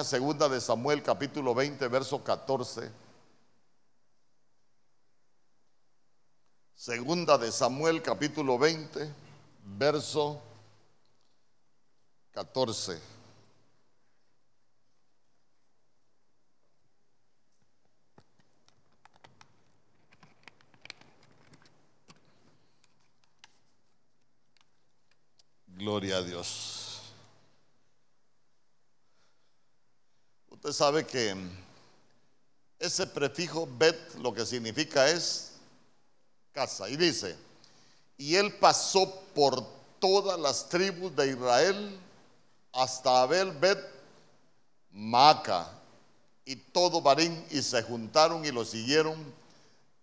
Segunda de Samuel capítulo 20, verso 14. Segunda de Samuel capítulo 20, verso 14. Gloria a Dios. Usted sabe que ese prefijo bet lo que significa es casa. Y dice, y él pasó por todas las tribus de Israel hasta Abel Bet Maca y todo Barín y se juntaron y lo siguieron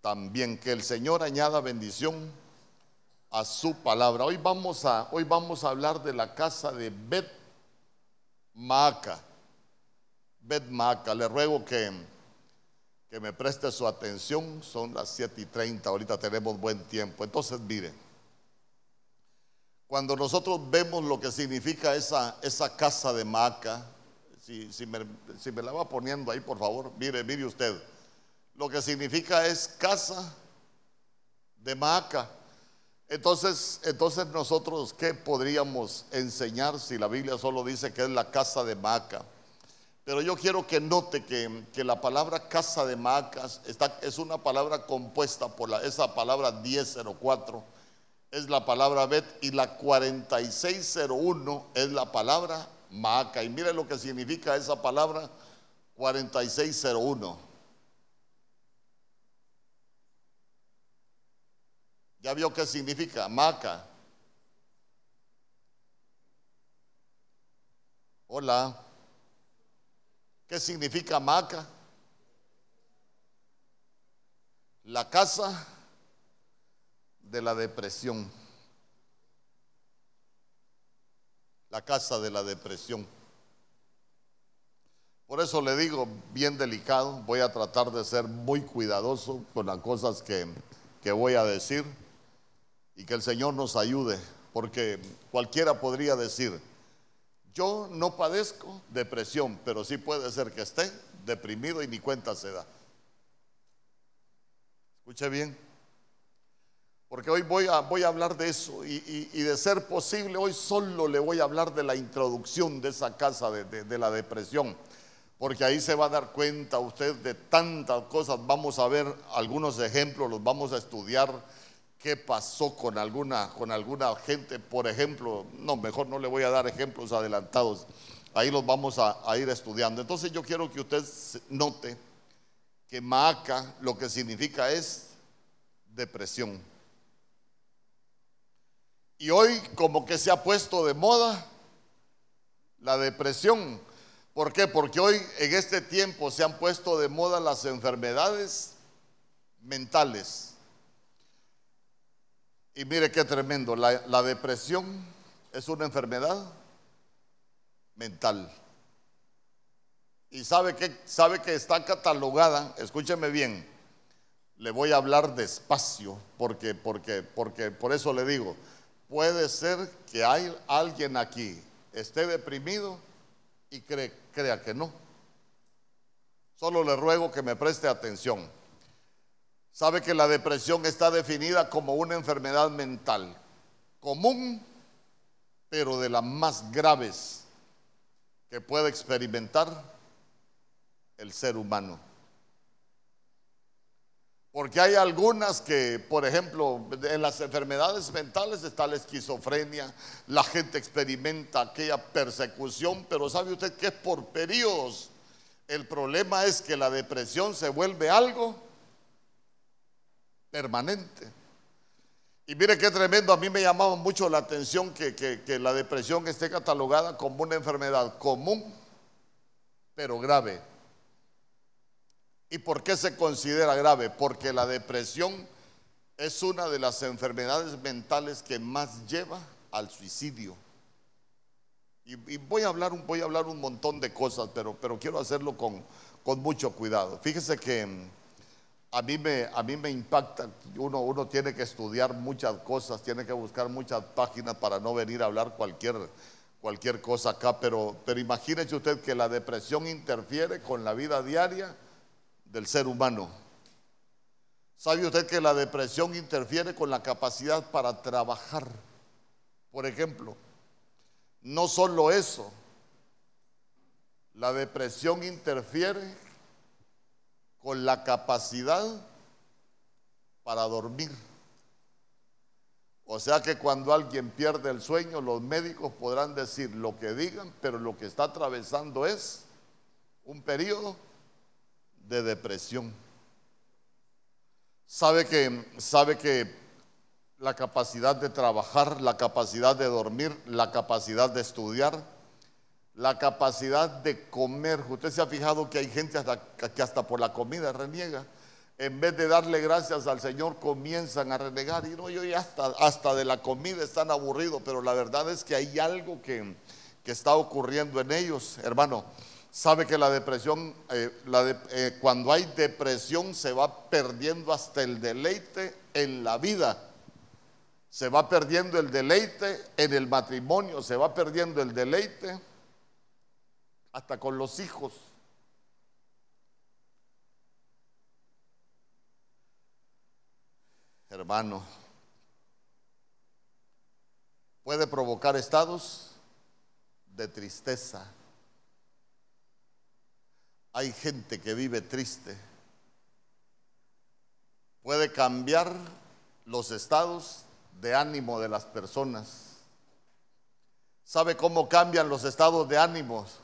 también. Que el Señor añada bendición a su palabra. Hoy vamos a, hoy vamos a hablar de la casa de Bet Maca. Betmaca. Le ruego que, que me preste su atención. Son las 7 y 30. Ahorita tenemos buen tiempo. Entonces, mire. Cuando nosotros vemos lo que significa esa, esa casa de Maca, si, si, me, si, me, la va poniendo ahí, por favor, mire, mire usted. Lo que significa es casa de Maca. Entonces, entonces nosotros, ¿qué podríamos enseñar si la Biblia solo dice que es la casa de Maca? Pero yo quiero que note que, la palabra casa de Macas está, es una palabra compuesta por esa palabra 1004, es la palabra Bet, y la 4601 es la palabra Maca. Y mire lo que significa esa palabra 4601. ¿Ya vio qué significa? Maca. Hola. ¿Qué significa Maca? La casa de la depresión. La casa de la depresión. Por eso le digo, bien delicado, voy a tratar de ser muy cuidadoso con las cosas que, que voy a decir y que el Señor nos ayude, porque cualquiera podría decir, yo no padezco depresión, pero sí puede ser que esté deprimido y ni cuenta se da. Escuche bien. Porque hoy voy a, hablar de eso y, de ser posible, hoy solo le voy a hablar de la introducción de esa casa de la depresión. Porque ahí se va a dar cuenta usted de tantas cosas. Vamos a ver algunos ejemplos, los vamos a estudiar qué pasó con alguna, con alguna gente, por ejemplo, no, mejor no le voy a dar ejemplos adelantados, ahí los vamos a, ir estudiando. Entonces yo quiero que usted note que Maaca lo que significa es depresión. Y hoy como que se ha puesto de moda la depresión. ¿Por qué? Porque hoy en este tiempo se han puesto de moda las enfermedades mentales. Y mire qué tremendo, la, depresión es una enfermedad mental. Y sabe que, sabe que está catalogada, escúcheme bien, le voy a hablar despacio, porque, porque, porque por eso le digo, puede ser que hay alguien aquí esté deprimido y crea que no. Solo le ruego que me preste atención. Sabe que la depresión está definida como una enfermedad mental común, pero de las más graves que puede experimentar el ser humano. Porque hay algunas que, por ejemplo, en las enfermedades mentales está la esquizofrenia, la gente experimenta aquella persecución, pero sabe usted que es por periodos. El problema es que la depresión se vuelve algo permanente. Y mire qué tremendo, a mí me llamaba mucho la atención que, la depresión esté catalogada como una enfermedad común, pero grave. ¿Y por qué se considera grave? Porque la depresión es una de las enfermedades mentales que más lleva al suicidio. Y, voy, a hablar, voy a hablar un montón de cosas, pero, pero quiero hacerlo con, con mucho cuidado. Fíjese que a mí me, a mí me impacta, uno, uno tiene que estudiar muchas cosas, tiene que buscar muchas páginas para no venir a hablar cualquier, cualquier cosa acá, pero, pero imagínese usted que la depresión interfiere con la vida diaria del ser humano. ¿Sabe usted que la depresión interfiere con la capacidad para trabajar? Por ejemplo, no solo eso, la depresión interfiere con la capacidad para dormir. O sea que cuando alguien pierde el sueño, los médicos podrán decir lo que digan, pero lo que está atravesando es un periodo de depresión. Sabe que, sabe que la capacidad de trabajar, la capacidad de dormir, la capacidad de estudiar, la capacidad de comer. Usted se ha fijado que hay gente que hasta por la comida reniega en vez de darle gracias al Señor, comienzan a renegar. Y no, yo ya hasta, hasta de la comida están aburridos, pero la verdad es que hay algo que, está ocurriendo en ellos, hermano. Sabe que la depresión, eh, eh, cuando hay depresión se va perdiendo hasta el deleite en la vida. Se va perdiendo el deleite en el matrimonio, se va perdiendo el deleite hasta con los hijos. hermano, puede provocar estados de tristeza. Hay gente que vive triste. Puede cambiar los estados de ánimo de las personas. ¿Sabe cómo cambian los estados de ánimos?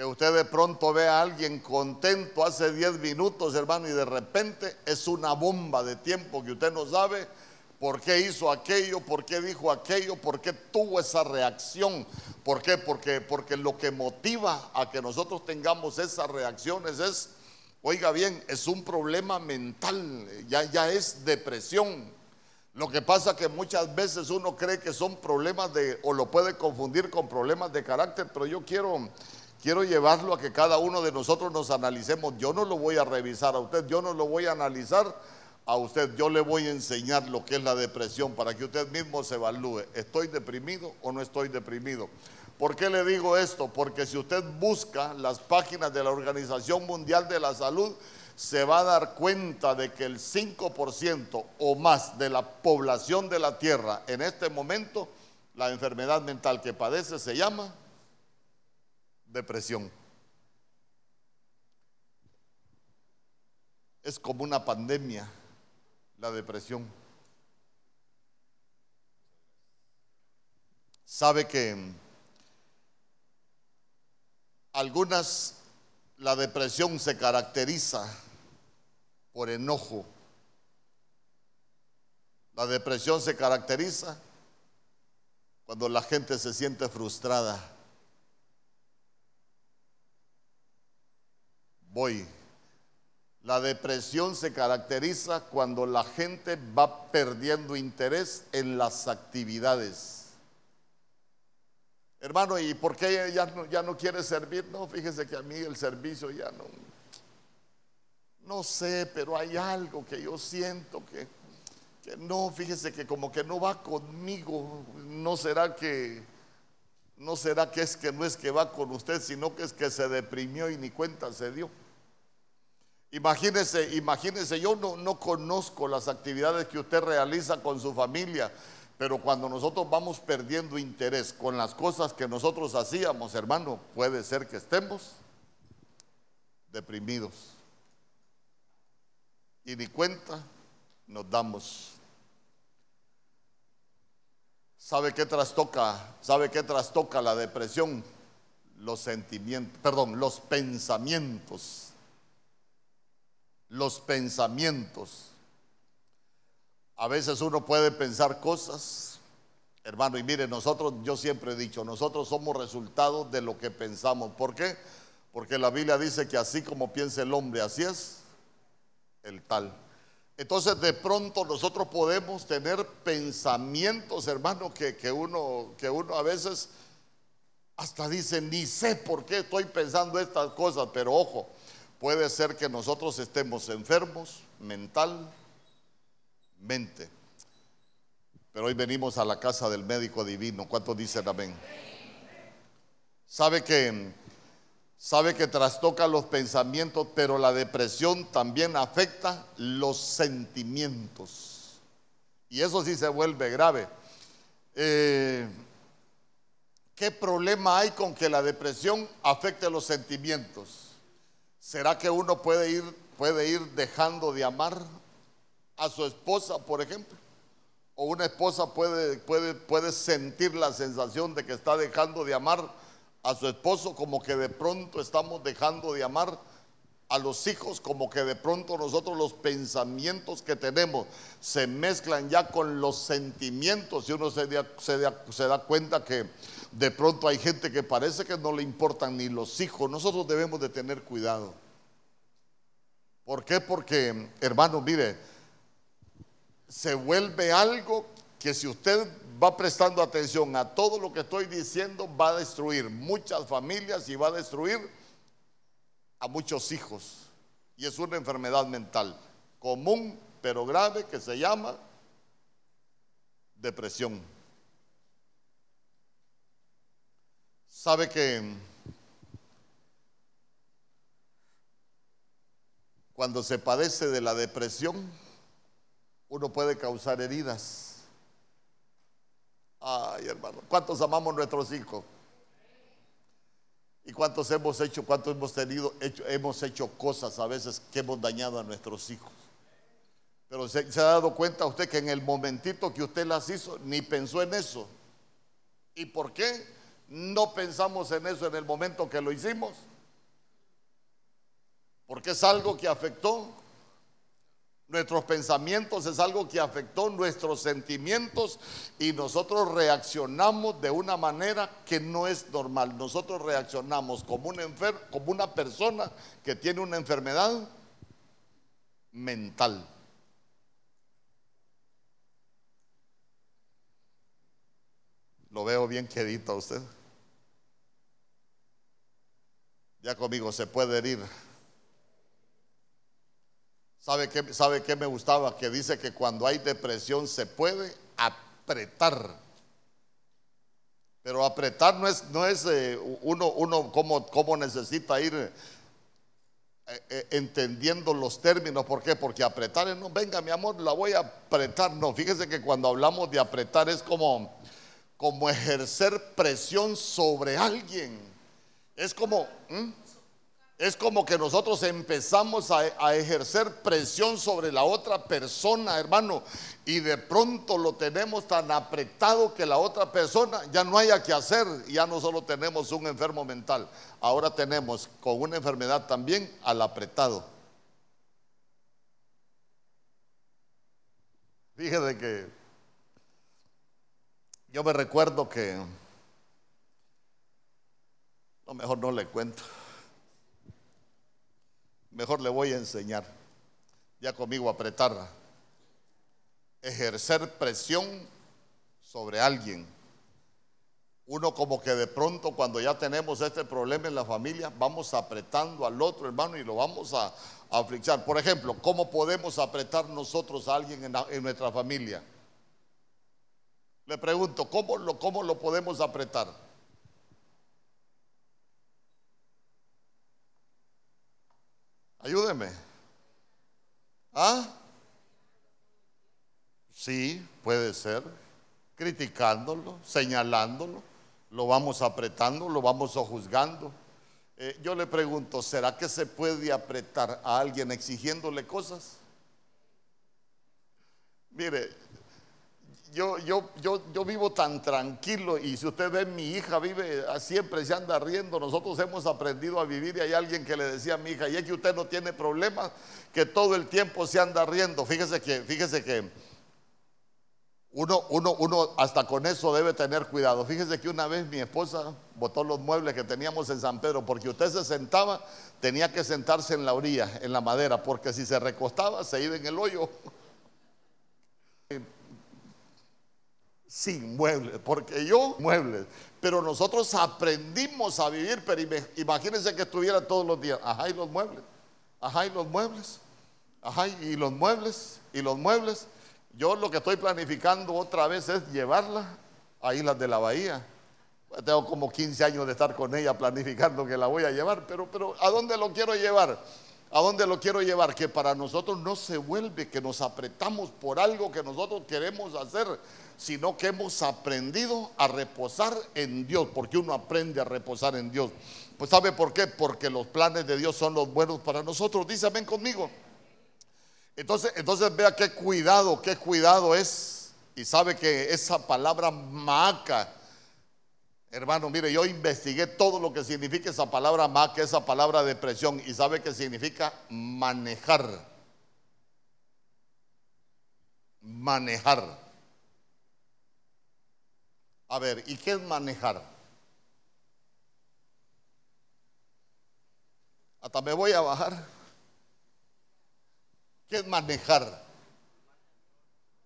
Que usted de pronto ve a alguien contento hace 10 minutos, hermano, y de repente es una bomba de tiempo que usted no sabe por qué hizo aquello, por qué dijo aquello, por qué tuvo esa reacción. ¿Por qué? Porque, porque lo que motiva a que nosotros tengamos esas reacciones es, oiga bien, es un problema mental, ya, ya es depresión. Lo que pasa que muchas veces uno cree que son problemas de, o lo puede confundir con problemas de carácter, pero yo quiero Quiero llevarlo a que cada uno de nosotros nos analicemos. Yo no lo voy a revisar a usted, yo no lo voy a analizar a usted. Yo le voy a enseñar lo que es la depresión para que usted mismo se evalúe. ¿Estoy deprimido o no estoy deprimido? ¿Por qué le digo esto? Porque si usted busca las páginas de la Organización Mundial de la Salud, se va a dar cuenta de que el 5% o más de la población de la Tierra en este momento, la enfermedad mental que padece se llama depresión. Es como una pandemia la depresión. Sabe que algunas, la depresión se caracteriza por enojo. La depresión se caracteriza cuando la gente se siente frustrada Voy. La depresión se caracteriza cuando la gente va perdiendo interés en las actividades. Hermano, ¿y por qué ya no, ya no quiere servir? No, fíjese que a mí el servicio ya no. No sé, pero hay algo que yo siento que, que no, fíjese que como que no va conmigo. No será que no será que es que no es que va con usted, sino que es que se deprimió y ni cuenta se dio. Imagínese, imagínese, yo no, no conozco las actividades que usted realiza con su familia, pero cuando nosotros vamos perdiendo interés con las cosas que nosotros hacíamos, hermano, puede ser que estemos deprimidos. Y ni cuenta nos damos. ¿Sabe qué trastoca? ¿Sabe qué trastoca la depresión? Los sentimientos, perdón, los pensamientos. Los pensamientos. A veces uno puede pensar cosas, hermano, y mire, nosotros, yo siempre he dicho, nosotros somos resultado de lo que pensamos. ¿Por qué? Porque la Biblia dice que así como piensa el hombre, así es el tal. Entonces de pronto nosotros podemos tener pensamientos, hermano, que, uno, que uno a veces hasta dice, ni sé por qué estoy pensando estas cosas, pero ojo, puede ser que nosotros estemos enfermos mentalmente. Pero hoy venimos a la casa del médico divino. ¿Cuántos dicen amén? Sabe que sabe que trastoca los pensamientos, pero la depresión también afecta los sentimientos. Y eso sí se vuelve grave. Eh, ¿Qué problema hay con que la depresión afecte los sentimientos? ¿Será que uno puede ir, puede ir dejando de amar a su esposa, por ejemplo? ¿O una esposa puede, puede, puede sentir la sensación de que está dejando de amar a su esposo como que de pronto estamos dejando de amar a los hijos, como que de pronto nosotros los pensamientos que tenemos se mezclan ya con los sentimientos y uno se da, se da cuenta que de pronto hay gente que parece que no le importan ni los hijos. Nosotros debemos de tener cuidado. ¿Por qué? Porque, hermano, mire, se vuelve algo que si usted va prestando atención a todo lo que estoy diciendo, va a destruir muchas familias y va a destruir a muchos hijos. Y es una enfermedad mental común, pero grave, que se llama depresión. Sabe que cuando se padece de la depresión, uno puede causar heridas Ay, hermano, ¿cuántos amamos nuestros hijos? ¿Y cuántos hemos hecho, cuántos hemos tenido, hecho, hemos hecho cosas a veces que hemos dañado a nuestros hijos? Pero se, se ha dado cuenta usted que en el momentito que usted las hizo, ni pensó en eso. ¿Y por qué no pensamos en eso en el momento que lo hicimos? Porque es algo que afectó Nuestros pensamientos es algo que afectó nuestros sentimientos y nosotros reaccionamos de una manera que no es normal. Nosotros reaccionamos como, una persona que tiene una enfermedad mental. Lo veo bien quedito a usted. Ya conmigo se puede herir. ¿Sabe qué, ¿Sabe qué me gustaba? Que dice que cuando hay depresión se puede apretar. Pero apretar no es, no es eh, uno, uno como, necesita ir eh, eh, entendiendo los términos. ¿Por qué? Porque apretar es no, venga mi amor, la voy a apretar. No, fíjese que cuando hablamos de apretar es como, como ejercer presión sobre alguien. Es como... Es como que nosotros empezamos a, ejercer presión sobre la otra persona, hermano, y de pronto lo tenemos tan apretado que la otra persona ya no haya que hacer, ya no solo tenemos un enfermo mental, ahora tenemos con una enfermedad también al apretado. Fíjese que yo me recuerdo que, mejor no le cuento. Mejor le voy a enseñar. Ya conmigo apretar. Ejercer presión sobre alguien. Uno como que de pronto cuando ya tenemos este problema en la familia, vamos apretando al otro hermano y lo vamos a, a Por ejemplo, ¿cómo podemos apretar nosotros a alguien en, nuestra familia? Le pregunto, ¿cómo lo, ¿cómo lo podemos apretar? Ayúdeme. ¿Ah? Sí, puede ser. Criticándolo, señalándolo, lo vamos apretando, lo vamos juzgando. Eh, yo le pregunto, ¿será que se puede apretar a alguien exigiéndole cosas? Mire, yo, yo, yo, yo vivo tan tranquilo y si usted ve, mi hija vive, ah, siempre se anda riendo. Nosotros hemos aprendido a vivir y hay alguien que le decía a mi hija, y es que usted no tiene problemas, que todo el tiempo se anda riendo. Fíjese que, fíjese que uno, uno, uno hasta con eso debe tener cuidado. Fíjese que una vez mi esposa botó los muebles que teníamos en San Pedro, porque usted se sentaba, tenía que sentarse en la orilla, en la madera, porque si se recostaba, se iba en el hoyo. Sin muebles, porque yo muebles, pero nosotros aprendimos a vivir, pero imagínense que estuviera todos los días, ajá, y los muebles, ajá, y los muebles, ajá, y los muebles, y los muebles. Yo lo que estoy planificando otra vez es llevarla a Islas de la Bahía. Tengo como 15 años de estar con ella planificando que la voy a llevar, pero, pero ¿a dónde lo quiero llevar? ¿A dónde lo quiero llevar? Que para nosotros no se vuelve que nos apretamos por algo que nosotros queremos hacer, sino que hemos aprendido a reposar en Dios, porque uno aprende a reposar en Dios. Pues ¿sabe por qué? Porque los planes de Dios son los buenos para nosotros. Dice, ven conmigo. Entonces, entonces vea qué cuidado, qué cuidado es. Y sabe que esa palabra maca, Hermano, mire, yo investigué todo lo que significa esa palabra más que esa palabra depresión y sabe que significa manejar. Manejar. A ver, ¿y qué es manejar? Hasta me voy a bajar. ¿Qué es manejar?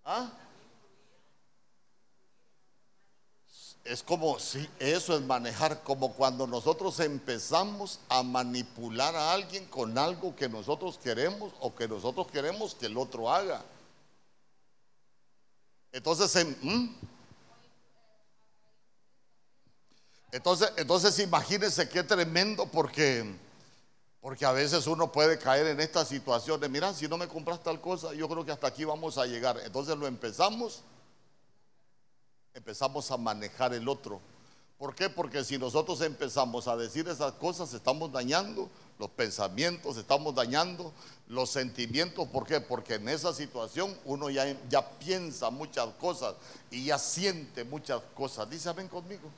¿Ah? Es como, si eso es manejar, como cuando nosotros empezamos a manipular a alguien con algo que nosotros queremos o que nosotros queremos que el otro haga. Entonces, ¿mm? entonces, entonces imagínense qué tremendo porque, porque a veces uno puede caer en estas situaciones. Mira, si no me compras tal cosa, yo creo que hasta aquí vamos a llegar. Entonces lo empezamos empezamos a manejar el otro. ¿Por qué? Porque si nosotros empezamos a decir esas cosas, estamos dañando los pensamientos, estamos dañando los sentimientos. ¿Por qué? Porque en esa situación uno ya, ya piensa muchas cosas y ya siente muchas cosas. Dice, ven conmigo.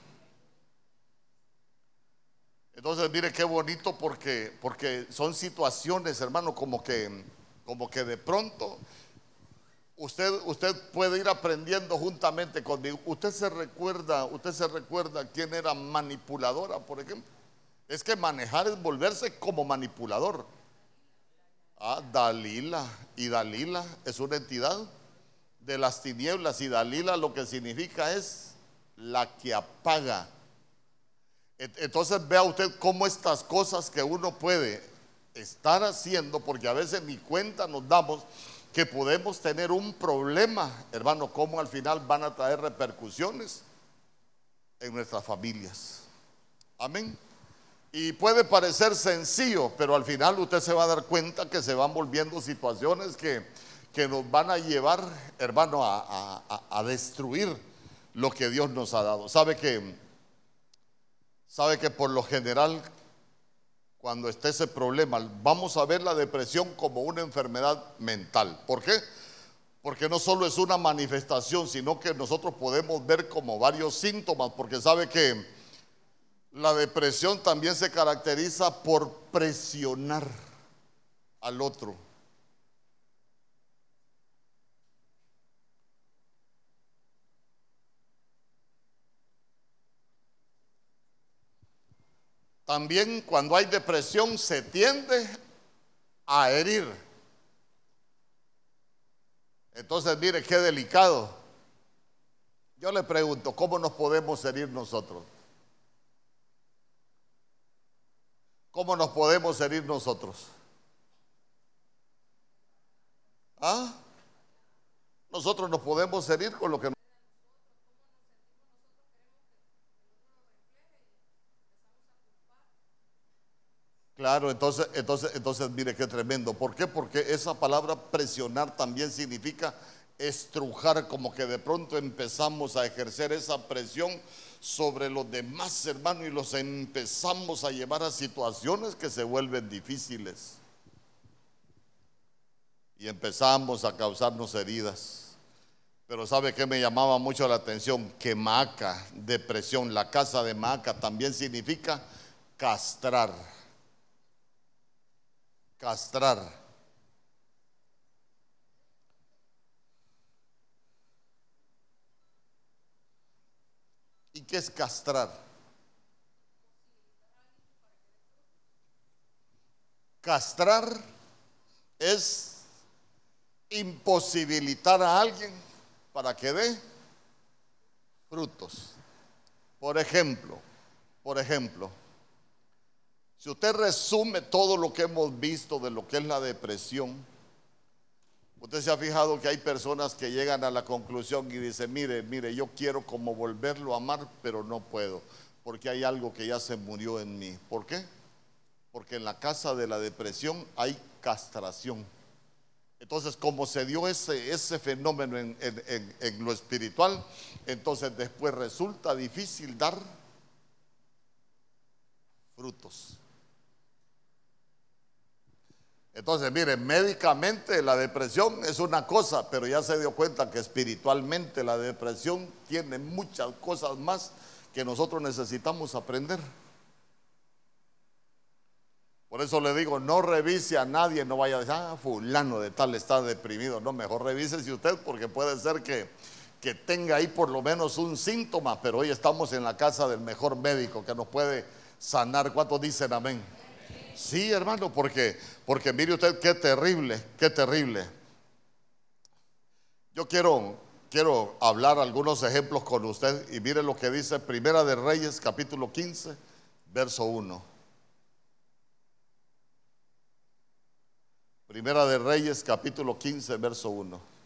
Entonces, mire qué bonito porque, porque son situaciones, hermano, como que, como que de pronto Usted, usted puede ir aprendiendo juntamente conmigo. Usted se recuerda, usted se recuerda quién era manipuladora, por ejemplo. Es que manejar es volverse como manipulador. Ah, Dalila. Y Dalila es una entidad de las tinieblas. Y Dalila lo que significa es la que apaga. Entonces vea usted cómo estas cosas que uno puede estar haciendo, porque a veces ni cuenta nos damos que podemos tener un problema, hermano, como al final van a traer repercusiones en nuestras familias. Amén. Y puede parecer sencillo, pero al final usted se va a dar cuenta que se van volviendo situaciones que, que nos van a llevar, hermano, a, a, destruir lo que Dios nos ha dado. Sabe que, sabe que por lo general cuando esté ese problema. Vamos a ver la depresión como una enfermedad mental. ¿Por qué? Porque no solo es una manifestación, sino que nosotros podemos ver como varios síntomas, porque sabe que la depresión también se caracteriza por presionar al otro. También cuando hay depresión se tiende a herir. Entonces, mire qué delicado. Yo le pregunto, ¿cómo nos podemos herir nosotros? ¿Cómo nos podemos herir nosotros? ¿Ah? Nosotros nos podemos herir con lo que Claro, entonces, entonces, entonces, mire qué tremendo. ¿Por qué? Porque esa palabra presionar también significa estrujar, como que de pronto empezamos a ejercer esa presión sobre los demás hermanos y los empezamos a llevar a situaciones que se vuelven difíciles. Y empezamos a causarnos heridas. Pero ¿sabe qué me llamaba mucho la atención? Que Maca, depresión, la casa de Maca también significa castrar castrar. ¿Y qué es castrar? Castrar es imposibilitar a alguien para que dé frutos. Por ejemplo, por ejemplo, si usted resume todo lo que hemos visto de lo que es la depresión, Usted se ha fijado que hay personas que llegan a la conclusión y dicen, mire, mire, yo quiero como volverlo a amar, pero no puedo, porque hay algo que ya se murió en mí. ¿Por qué? Porque en la casa de la depresión hay castración. Entonces, como se dio ese, ese fenómeno en, en lo espiritual, entonces después resulta difícil dar frutos. Entonces, miren, médicamente la depresión es una cosa, pero ya se dio cuenta que espiritualmente la depresión tiene muchas cosas más que nosotros necesitamos aprender. Por eso le digo, no revise a nadie, no vaya a decir, ah, fulano de tal está deprimido. No, mejor revísese usted porque puede ser que, que tenga ahí por lo menos un síntoma, pero hoy estamos en la casa del mejor médico que nos puede sanar. ¿Cuántos dicen amén? Sí, hermano, porque, porque mire usted qué terrible, qué terrible. Yo quiero, quiero hablar algunos ejemplos con usted y mire lo que dice Primera de Reyes, capítulo 15, verso 1. Primera de Reyes, capítulo 15, verso 1.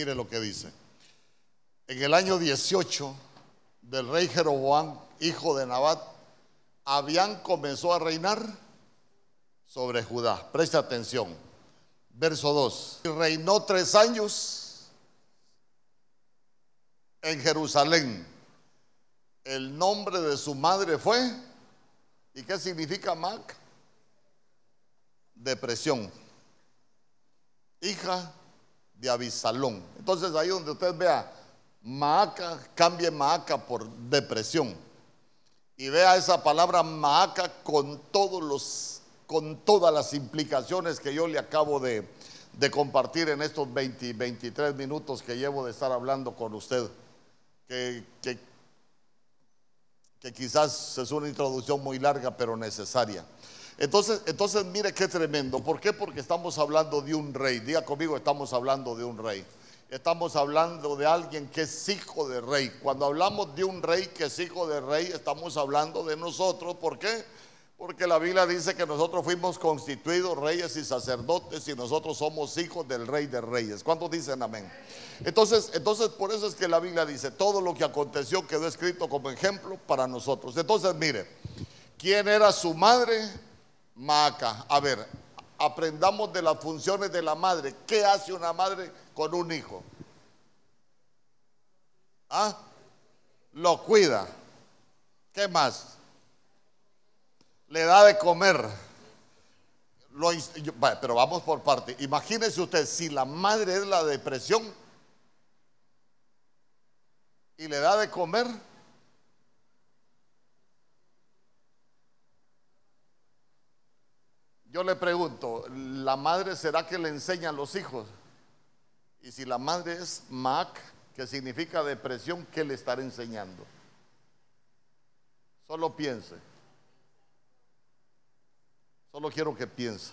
Mire lo que dice. En el año 18 del rey Jeroboam, hijo de Nabat, Abián comenzó a reinar sobre Judá. Preste atención. Verso 2. Reinó tres años en Jerusalén. El nombre de su madre fue, ¿y qué significa Mac? Depresión. Hija de Abisalón. Entonces ahí donde usted vea Maaca, cambie Maaca por depresión. Y vea esa palabra Maaca con todos los, con todas las implicaciones que yo le acabo de, compartir en estos 20, 23 minutos que llevo de estar hablando con usted. Que, que, que quizás es una introducción muy larga, pero necesaria. Entonces, entonces mire qué tremendo. ¿Por qué? Porque estamos hablando de un rey. Diga conmigo, estamos hablando de un rey. Estamos hablando de alguien que es hijo de rey. Cuando hablamos de un rey que es hijo de rey, estamos hablando de nosotros. ¿Por qué? Porque la Biblia dice que nosotros fuimos constituidos reyes y sacerdotes y nosotros somos hijos del rey de reyes. ¿Cuántos dicen amén? Entonces, entonces por eso es que la Biblia dice, todo lo que aconteció quedó escrito como ejemplo para nosotros. Entonces, mire, ¿quién era su madre? Maca. A ver, aprendamos de las funciones de la madre. ¿Qué hace una madre con un hijo? ¿Ah? Lo cuida. ¿Qué más? Le da de comer. Pero vamos por parte. Imagínese usted, si la madre es la depresión y le da de comer, Yo le pregunto, ¿la madre será que le enseña a los hijos? Y si la madre es MAC, que significa depresión, ¿qué le estará enseñando? Solo piense. Solo quiero que piense.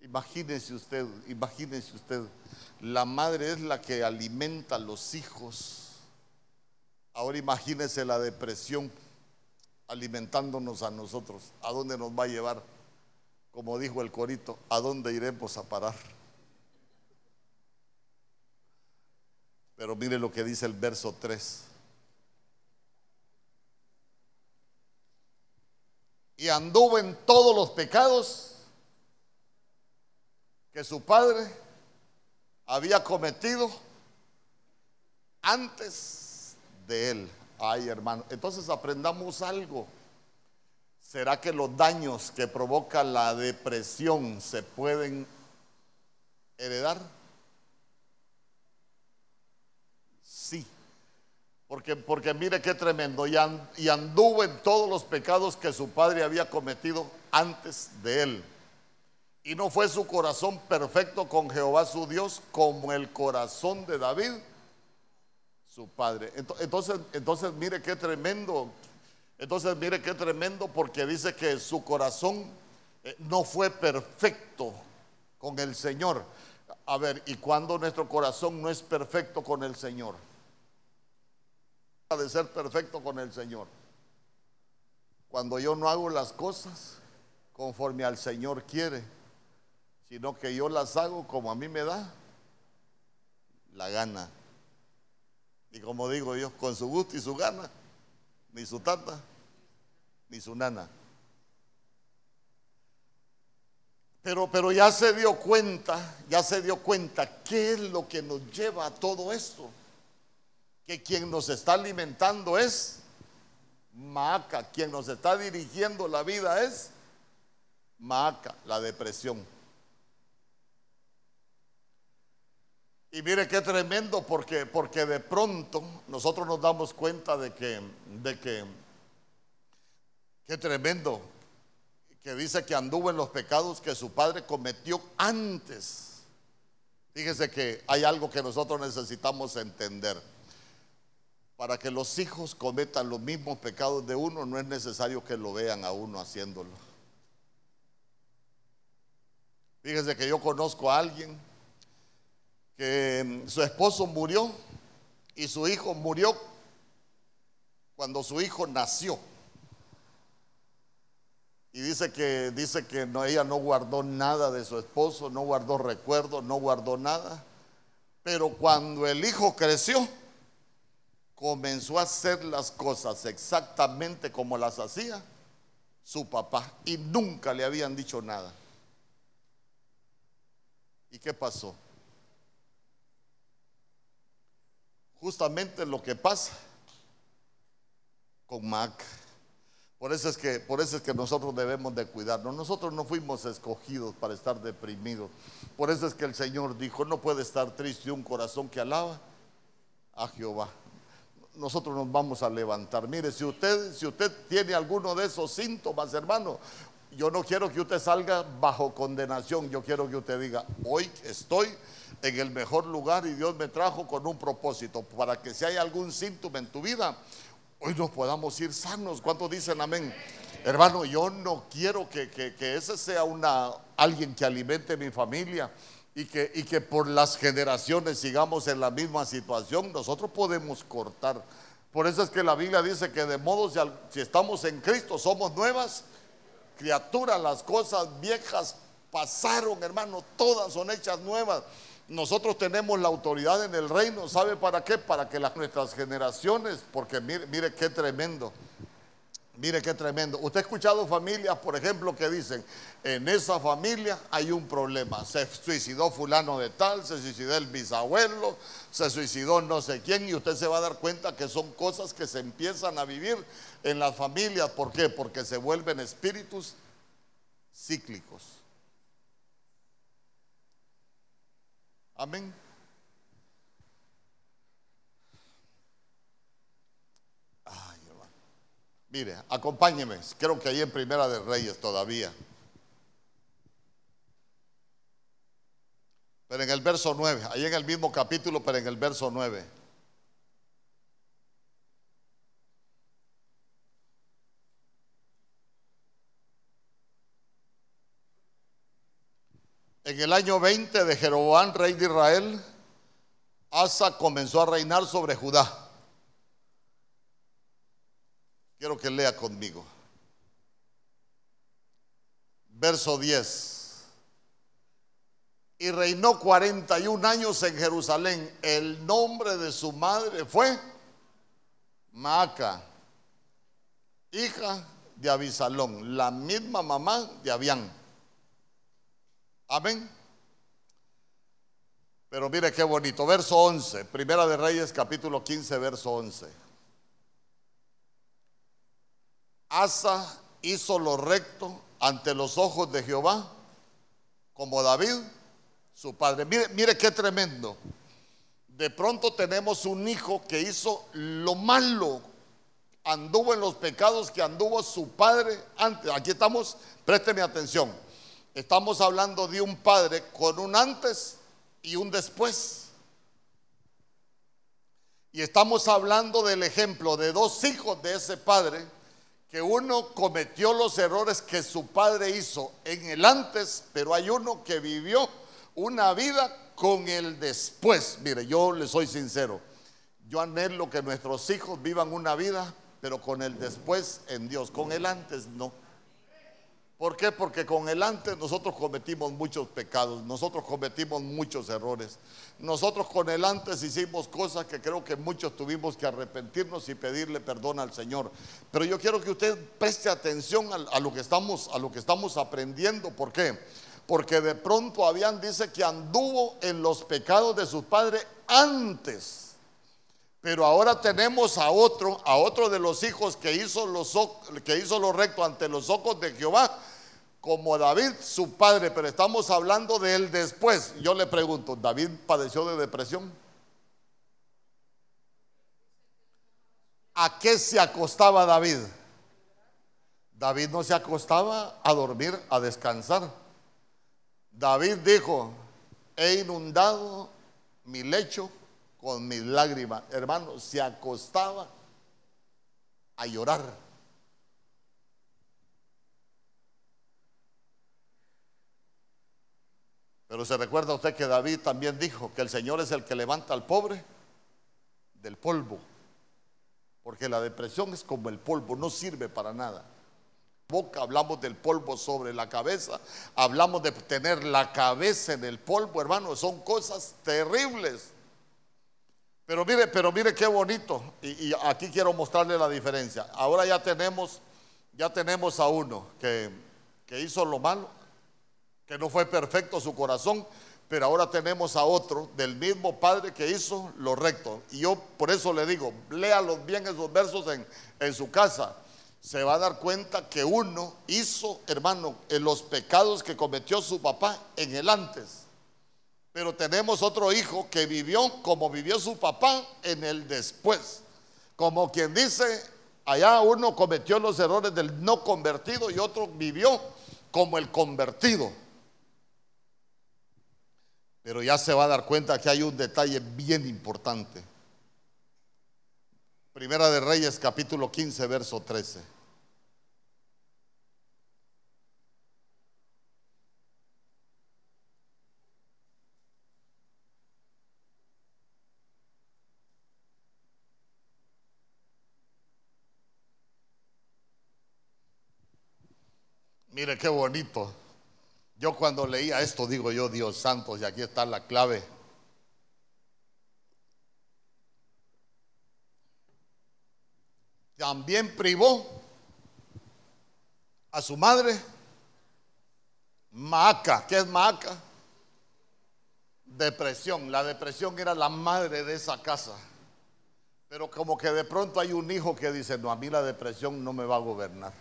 Imagínese usted, imagínese usted, la madre es la que alimenta a los hijos. Ahora imagínese la depresión alimentándonos a nosotros. ¿A dónde nos va a llevar? Como dijo el corito, ¿a dónde iremos a parar? Pero mire lo que dice el verso 3. Y anduvo en todos los pecados que su padre había cometido antes de él. Ay, hermano, entonces aprendamos algo. ¿Será que los daños que provoca la depresión se pueden heredar? Sí, Porque, porque mire qué tremendo. Y, y anduvo en todos los pecados que su padre había cometido antes de él. Y no fue su corazón perfecto con Jehová su Dios como el corazón de David, su padre. Entonces, entonces mire qué tremendo. Entonces mire qué tremendo porque dice que su corazón eh, no fue perfecto con el Señor. A ver, ¿y cuando nuestro corazón no es perfecto con el Señor? de ser perfecto con el Señor. Cuando yo no hago las cosas conforme al Señor quiere, sino que yo las hago como a mí me da la gana. Y como digo yo, con su gusto y su gana, ni su tata, ni su nana. Pero, pero ya se dio cuenta, ya se dio cuenta qué es lo que nos lleva a todo esto que quien nos está alimentando es Maaca, quien nos está dirigiendo la vida es Maaca, la depresión. Y mire qué tremendo porque, porque de pronto nosotros nos damos cuenta de que, de que, qué tremendo, que dice que anduvo en los pecados que su padre cometió antes. Fíjese que hay algo que nosotros necesitamos entender. Para que los hijos cometan los mismos pecados de uno, no es necesario que lo vean a uno haciéndolo. Fíjese que yo conozco a alguien su esposo murió y su hijo murió cuando su hijo nació. Y dice que dice que ella no guardó nada de su esposo, no guardó recuerdos, no guardó nada. Pero cuando el hijo creció, comenzó a hacer las cosas exactamente como las hacía su papá y nunca le habían dicho nada. ¿Y qué pasó? Justamente lo que pasa con Mac. Por eso es que, por eso es que nosotros debemos de cuidarnos. Nosotros no fuimos escogidos para estar deprimidos. Por eso es que el Señor dijo, no puede estar triste un corazón que alaba a Jehová nosotros nos vamos a levantar. Mire, si usted, si usted tiene alguno de esos síntomas, hermano, yo no quiero que usted salga bajo condenación, yo quiero que usted diga, hoy estoy en el mejor lugar y Dios me trajo con un propósito, para que si hay algún síntoma en tu vida, hoy nos podamos ir sanos. ¿Cuántos dicen amén? Hermano, yo no quiero que, ese sea una, alguien que alimente mi familia y que, y que por las generaciones sigamos en la misma situación, nosotros podemos cortar. Por eso es que la Biblia dice que de modo si, si estamos en Cristo somos nuevas criaturas, las cosas viejas pasaron, hermano, todas son hechas nuevas. Nosotros tenemos la autoridad en el reino, ¿sabe para qué? Para que las, nuestras generaciones, porque mire, mire qué tremendo. Mire qué tremendo. Usted ha escuchado familias, por ejemplo, que dicen, en esa familia hay un problema. Se suicidó fulano de tal, se suicidó el bisabuelo, se suicidó no sé quién, y usted se va a dar cuenta que son cosas que se empiezan a vivir en las familias. ¿Por qué? Porque se vuelven espíritus cíclicos. Amén. Mire, acompáñeme, creo que ahí en Primera de Reyes todavía. Pero en el verso 9, ahí en el mismo capítulo, pero en el verso 9. En el año 20 de Jeroboam, rey de Israel, Asa comenzó a reinar sobre Judá. Quiero que lea conmigo. Verso 10. Y reinó 41 años en Jerusalén. El nombre de su madre fue Maaca, hija de Abisalón, la misma mamá de Abián. Amén. Pero mire qué bonito. Verso 11, Primera de Reyes, capítulo 15, verso 11. Asa hizo lo recto ante los ojos de Jehová, como David, su padre. Mire, mire qué tremendo. de pronto tenemos un hijo que hizo lo malo, anduvo en los pecados que anduvo su padre antes. Aquí estamos, présteme atención. Estamos hablando de un padre con un antes y un después. Y estamos hablando del ejemplo de dos hijos de ese padre, que uno cometió los errores que su padre hizo en el antes, pero hay uno que vivió una vida con el después. Mire, yo le soy sincero, yo anhelo que nuestros hijos vivan una vida, pero con el después en Dios, con el antes no. ¿Por qué? Porque con el antes nosotros cometimos muchos pecados, nosotros cometimos muchos errores. Nosotros con el antes hicimos cosas que creo que muchos tuvimos que arrepentirnos y pedirle perdón al Señor. Pero yo quiero que usted preste atención a, lo que estamos a lo que estamos aprendiendo, ¿por qué? Porque de pronto habían dice que anduvo en los pecados de sus padres antes. Pero ahora tenemos a otro, a otro de los hijos que hizo, los, que hizo lo recto ante los ojos de Jehová como David, su padre, pero estamos hablando de él después. Yo le pregunto, ¿David padeció de depresión? ¿A qué se acostaba David? David no se acostaba a dormir, a descansar. David dijo, he inundado mi lecho con mis lágrimas. Hermano, se acostaba a llorar. Pero se recuerda usted que David también dijo que el Señor es el que levanta al pobre del polvo. Porque la depresión es como el polvo, no sirve para nada. Boca, hablamos del polvo sobre la cabeza, hablamos de tener la cabeza en el polvo, hermano, son cosas terribles. Pero mire, pero mire qué bonito. Y, y, aquí quiero mostrarle la diferencia. Ahora ya tenemos, ya tenemos a uno que, que hizo lo malo que no fue perfecto su corazón, pero ahora tenemos a otro del mismo Padre que hizo lo recto. Y yo por eso le digo, léalos bien esos versos en, en su casa. Se va a dar cuenta que uno hizo, hermano, en los pecados que cometió su papá en el antes. Pero tenemos otro hijo que vivió como vivió su papá en el después. Como quien dice, allá uno cometió los errores del no convertido y otro vivió como el convertido. Pero ya se va a dar cuenta que hay un detalle bien importante. Primera de Reyes capítulo 15, verso 13. Mire qué bonito. Yo cuando leía esto digo yo, Dios santo, y aquí está la clave. También privó a su madre Maaca. ¿Qué es Maaca? Depresión. La depresión era la madre de esa casa. Pero como que de pronto hay un hijo que dice, no, a mí la depresión no me va a gobernar.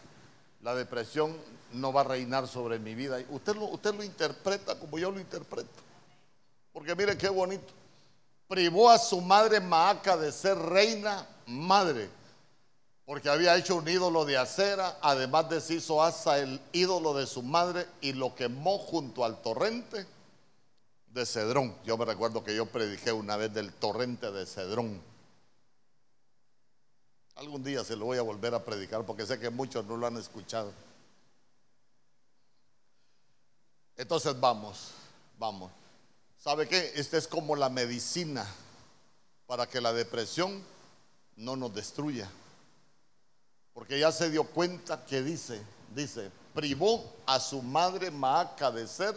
La depresión no va a reinar sobre mi vida. Usted lo, usted lo interpreta como yo lo interpreto. Porque mire qué bonito. Privó a su madre Maaca de ser reina madre. Porque había hecho un ídolo de acera. Además deshizo Asa el ídolo de su madre y lo quemó junto al torrente de Cedrón. Yo me recuerdo que yo prediqué una vez del torrente de Cedrón. Algún día se lo voy a volver a predicar porque sé que muchos no lo han escuchado. Entonces vamos, vamos. ¿Sabe qué? Esta es como la medicina para que la depresión no nos destruya. Porque ya se dio cuenta que dice, dice, privó a su madre Maaca de ser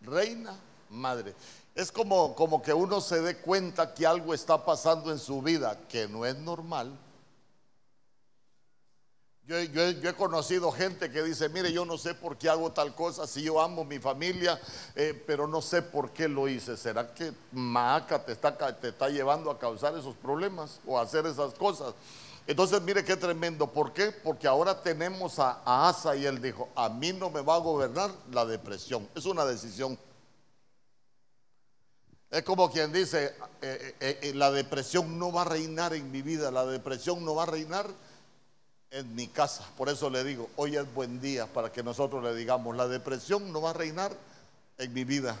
reina madre. Es como, como que uno se dé cuenta que algo está pasando en su vida que no es normal yo, he conocido gente que dice, mire, yo no sé por qué hago tal cosa, si yo amo mi familia, eh, pero no sé por qué lo hice. ¿Será que Maaca te está, te está llevando a causar esos problemas o a hacer esas cosas? Entonces, mire qué tremendo. ¿Por qué? Porque ahora tenemos a, a Asa y él dijo, a mí no me va a gobernar la depresión. Es una decisión. Es como quien dice, eh, eh, la depresión no va a reinar en mi vida, la depresión no va a reinar en mi casa. Por eso le digo, hoy es buen día para que nosotros le digamos, la depresión no va a reinar en mi vida.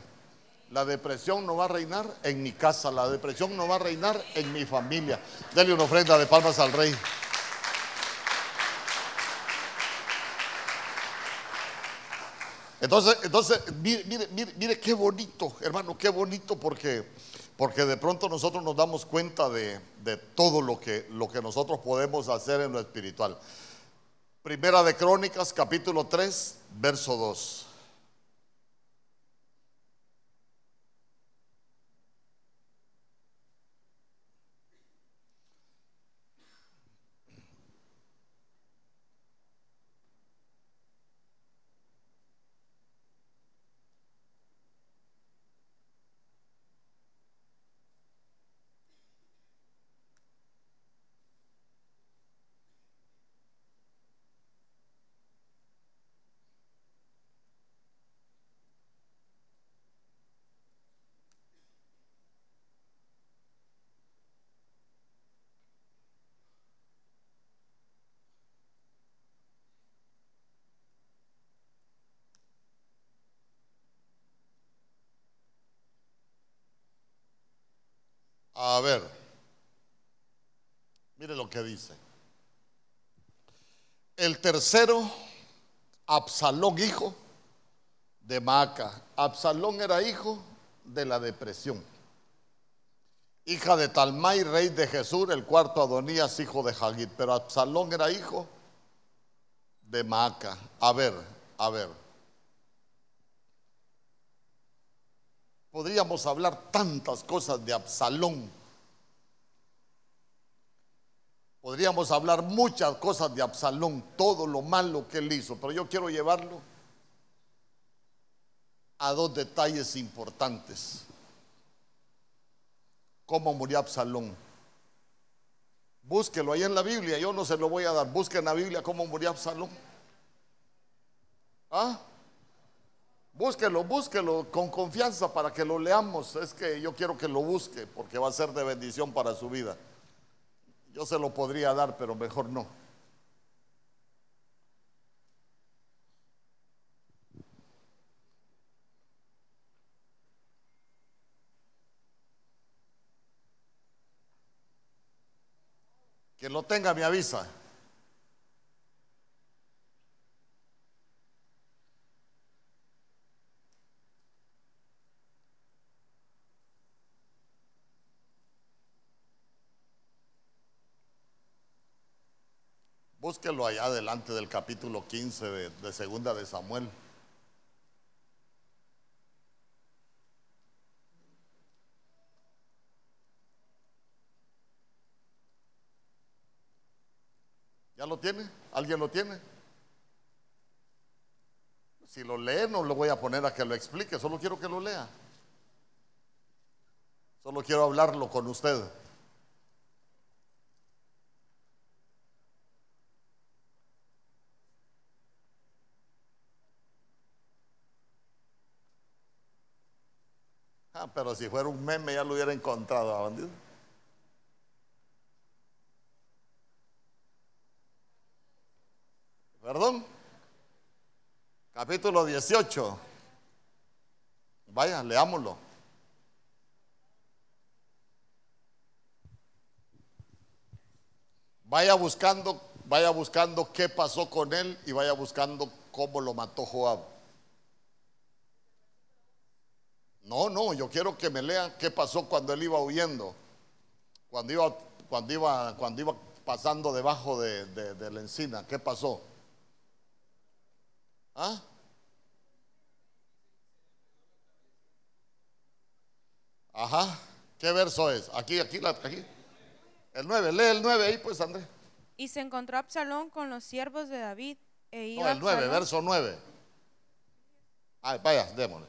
La depresión no va a reinar en mi casa, la depresión no va a reinar en mi familia. Dele una ofrenda de palmas al rey. Entonces, entonces mire, mire, mire, qué bonito, hermano, qué bonito porque, porque de pronto nosotros nos damos cuenta de, de, todo lo que, lo que nosotros podemos hacer en lo espiritual. Primera de Crónicas, capítulo 3, verso 2. A ver, mire lo que dice. El tercero, Absalón, hijo de Maca. Absalón era hijo de la depresión. Hija de Talmai, rey de Jesús, el cuarto Adonías, hijo de Hagit. Pero Absalón era hijo de Maca. A ver, a ver. Podríamos hablar tantas cosas de Absalón. Podríamos hablar muchas cosas de Absalón, todo lo malo que él hizo, pero yo quiero llevarlo a dos detalles importantes. ¿Cómo murió Absalón? Búsquelo ahí en la Biblia, yo no se lo voy a dar. Busque en la Biblia cómo murió Absalón. ¿Ah? Búsquelo, búsquelo con confianza para que lo leamos. Es que yo quiero que lo busque porque va a ser de bendición para su vida. Yo se lo podría dar, pero mejor no. Que lo tenga me avisa. Búsquelo allá adelante del capítulo 15 de, de Segunda de Samuel. ¿Ya lo tiene? ¿Alguien lo tiene? Si lo lee, no lo voy a poner a que lo explique, solo quiero que lo lea. Solo quiero hablarlo con usted. Ah, pero si fuera un meme ya lo hubiera encontrado, bandido? Perdón. Capítulo 18. Vaya, leámoslo. Vaya buscando, vaya buscando qué pasó con él y vaya buscando cómo lo mató Joab. No, no, yo quiero que me lean qué pasó cuando él iba huyendo, cuando iba, cuando iba, cuando iba pasando debajo de, de la encina, ¿qué pasó? ¿Ah? Ajá, ¿qué verso es? Aquí, aquí, aquí. El 9, lee el 9 ahí pues, Andrés. Y se encontró Absalón con los siervos de David. E iba no, el 9, verso 9. Ah, vaya, démosle.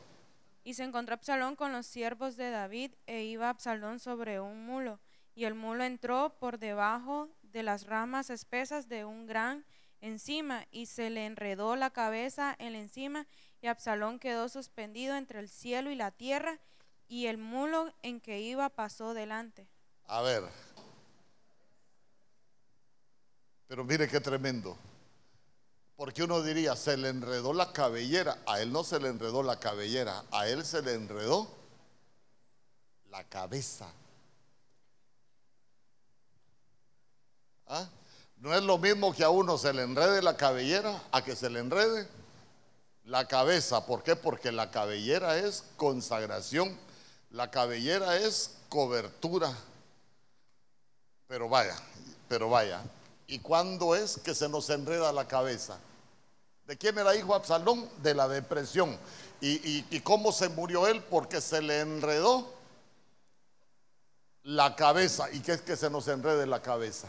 Y se encontró Absalón con los siervos de David, e iba Absalón sobre un mulo. Y el mulo entró por debajo de las ramas espesas de un gran encima, y se le enredó la cabeza en la encima, y Absalón quedó suspendido entre el cielo y la tierra, y el mulo en que iba pasó delante. A ver. Pero mire qué tremendo. Porque uno diría, se le enredó la cabellera. A él no se le enredó la cabellera, a él se le enredó la cabeza. ¿Ah? No es lo mismo que a uno se le enrede la cabellera a que se le enrede la cabeza. ¿Por qué? Porque la cabellera es consagración, la cabellera es cobertura. Pero vaya, pero vaya. ¿Y cuándo es que se nos enreda la cabeza? ¿De quién era hijo Absalón? De la depresión. ¿Y, y cómo se murió él? Porque se le enredó la cabeza. ¿Y qué es que se nos enrede la cabeza?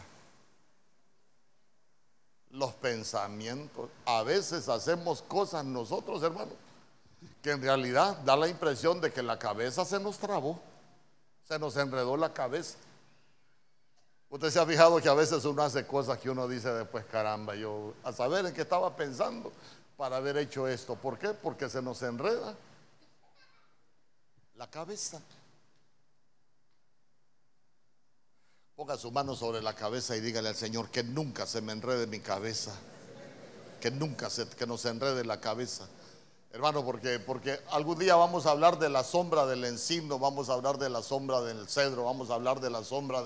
Los pensamientos. A veces hacemos cosas nosotros, hermanos, que en realidad da la impresión de que la cabeza se nos trabó, se nos enredó la cabeza. Usted se ha fijado que a veces uno hace cosas que uno dice después, caramba, yo a saber en qué estaba pensando para haber hecho esto. ¿Por qué? Porque se nos enreda la cabeza. Ponga su mano sobre la cabeza y dígale al Señor que nunca se me enrede mi cabeza. Que nunca se que nos enrede la cabeza. Hermano, porque, porque algún día vamos a hablar de la sombra del encino, vamos a hablar de la sombra del cedro, vamos a hablar de la sombra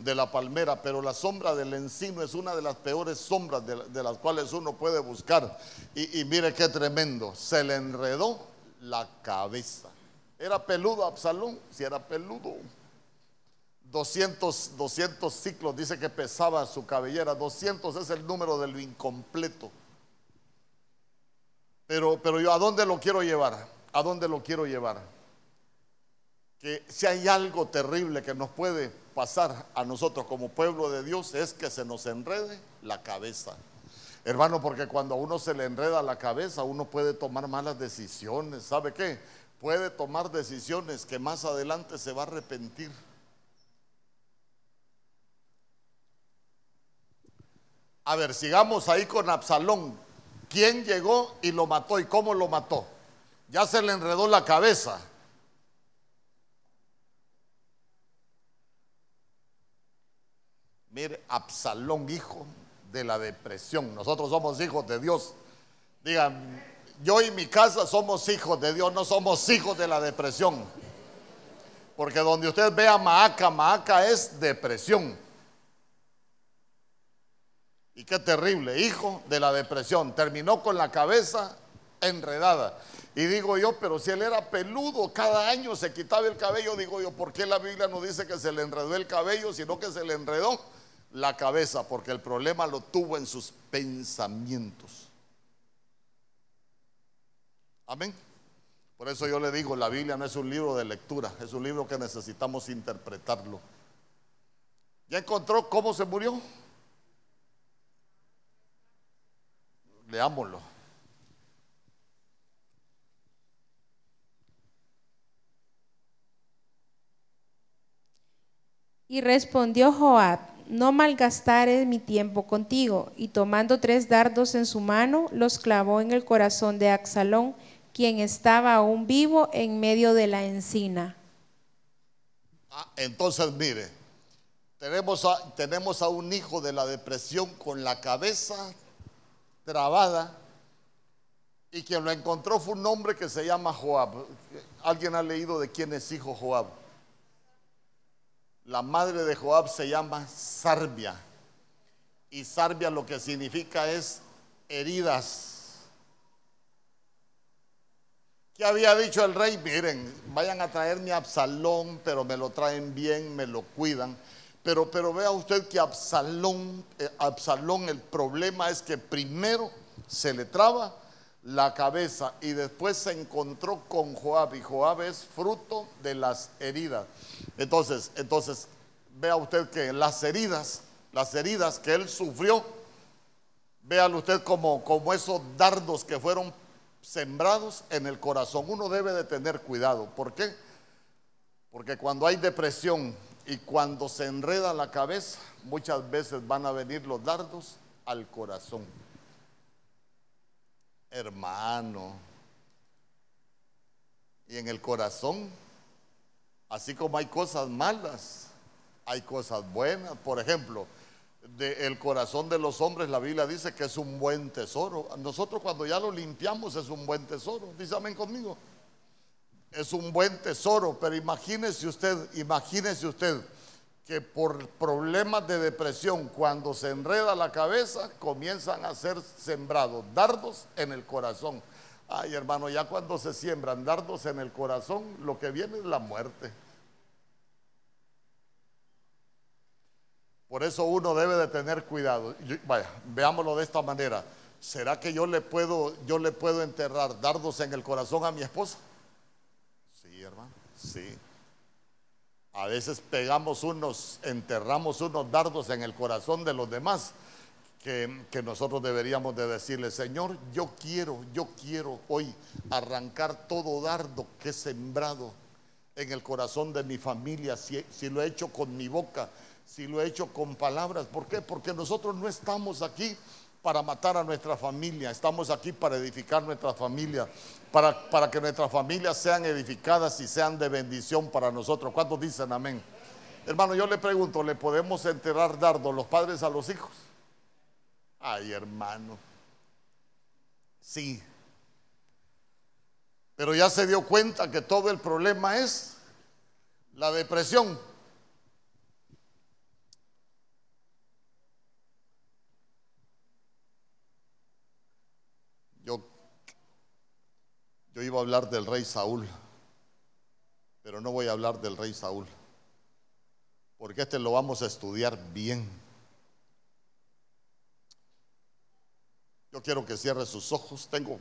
de, la palmera, pero la sombra del encino es una de las peores sombras de, las cuales uno puede buscar. Y, y, mire qué tremendo, se le enredó la cabeza. ¿Era peludo Absalón? Si era peludo. 200, 200 ciclos dice que pesaba su cabellera, 200 es el número de lo incompleto. Pero, pero yo, ¿a dónde lo quiero llevar? ¿A dónde lo quiero llevar? Que si hay algo terrible que nos puede pasar a nosotros como pueblo de Dios es que se nos enrede la cabeza. Hermano, porque cuando a uno se le enreda la cabeza, uno puede tomar malas decisiones. ¿Sabe qué? Puede tomar decisiones que más adelante se va a arrepentir. A ver, sigamos ahí con Absalón quién llegó y lo mató y cómo lo mató. Ya se le enredó la cabeza. Mire, Absalón, hijo de la depresión. Nosotros somos hijos de Dios. Digan, yo y mi casa somos hijos de Dios, no somos hijos de la depresión. Porque donde usted vea Maaca, Maaca es depresión. Y qué terrible, hijo de la depresión. Terminó con la cabeza enredada. Y digo yo, pero si él era peludo, cada año se quitaba el cabello, digo yo, ¿por qué la Biblia no dice que se le enredó el cabello, sino que se le enredó la cabeza? Porque el problema lo tuvo en sus pensamientos. Amén. Por eso yo le digo, la Biblia no es un libro de lectura, es un libro que necesitamos interpretarlo. ¿Ya encontró cómo se murió? Leámoslo. Y respondió Joab, no malgastaré mi tiempo contigo. Y tomando tres dardos en su mano, los clavó en el corazón de Axalón, quien estaba aún vivo en medio de la encina. Ah, entonces, mire, tenemos a, tenemos a un hijo de la depresión con la cabeza trabada. Y quien lo encontró fue un hombre que se llama Joab. ¿Alguien ha leído de quién es hijo Joab? La madre de Joab se llama Sarbia. Y Sarbia lo que significa es heridas. ¿Qué había dicho el rey? Miren, vayan a traerme a Absalón, pero me lo traen bien, me lo cuidan. Pero, pero vea usted que Absalón, eh, Absalón, el problema es que primero se le traba la cabeza y después se encontró con Joab y Joab es fruto de las heridas. Entonces, entonces vea usted que las heridas, las heridas que él sufrió, véalo usted como, como esos dardos que fueron sembrados en el corazón. Uno debe de tener cuidado. ¿Por qué? Porque cuando hay depresión, y cuando se enreda la cabeza, muchas veces van a venir los dardos al corazón. Hermano. Y en el corazón Así como hay cosas malas, hay cosas buenas. Por ejemplo, del corazón de los hombres la Biblia dice que es un buen tesoro. Nosotros cuando ya lo limpiamos es un buen tesoro. Amén conmigo. Es un buen tesoro, pero imagínese usted, imagínese usted que por problemas de depresión, cuando se enreda la cabeza, comienzan a ser sembrados dardos en el corazón. Ay, hermano, ya cuando se siembran dardos en el corazón, lo que viene es la muerte. Por eso uno debe de tener cuidado. vaya, veámoslo de esta manera. ¿Será que yo le puedo yo le puedo enterrar dardos en el corazón a mi esposa? Sí, hermano. Sí. A veces pegamos unos, enterramos unos dardos en el corazón de los demás que, que, nosotros deberíamos de decirle, Señor, yo quiero, yo quiero hoy arrancar todo dardo que he sembrado en el corazón de mi familia, si, si lo he hecho con mi boca, si lo he hecho con palabras. ¿Por qué? Porque nosotros no estamos aquí para matar a nuestra familia, estamos aquí para edificar nuestra familia, para, para que nuestras familias sean edificadas y sean de bendición para nosotros. ¿Cuántos dicen amén? Hermano, yo le pregunto, ¿le podemos enterrar dardos los padres a los hijos? Ay, hermano. Sí. Pero ya se dio cuenta que todo el problema es la depresión. Yo iba a hablar del rey Saúl, pero no voy a hablar del rey Saúl, porque este lo vamos a estudiar bien. Yo quiero que cierre sus ojos. Tengo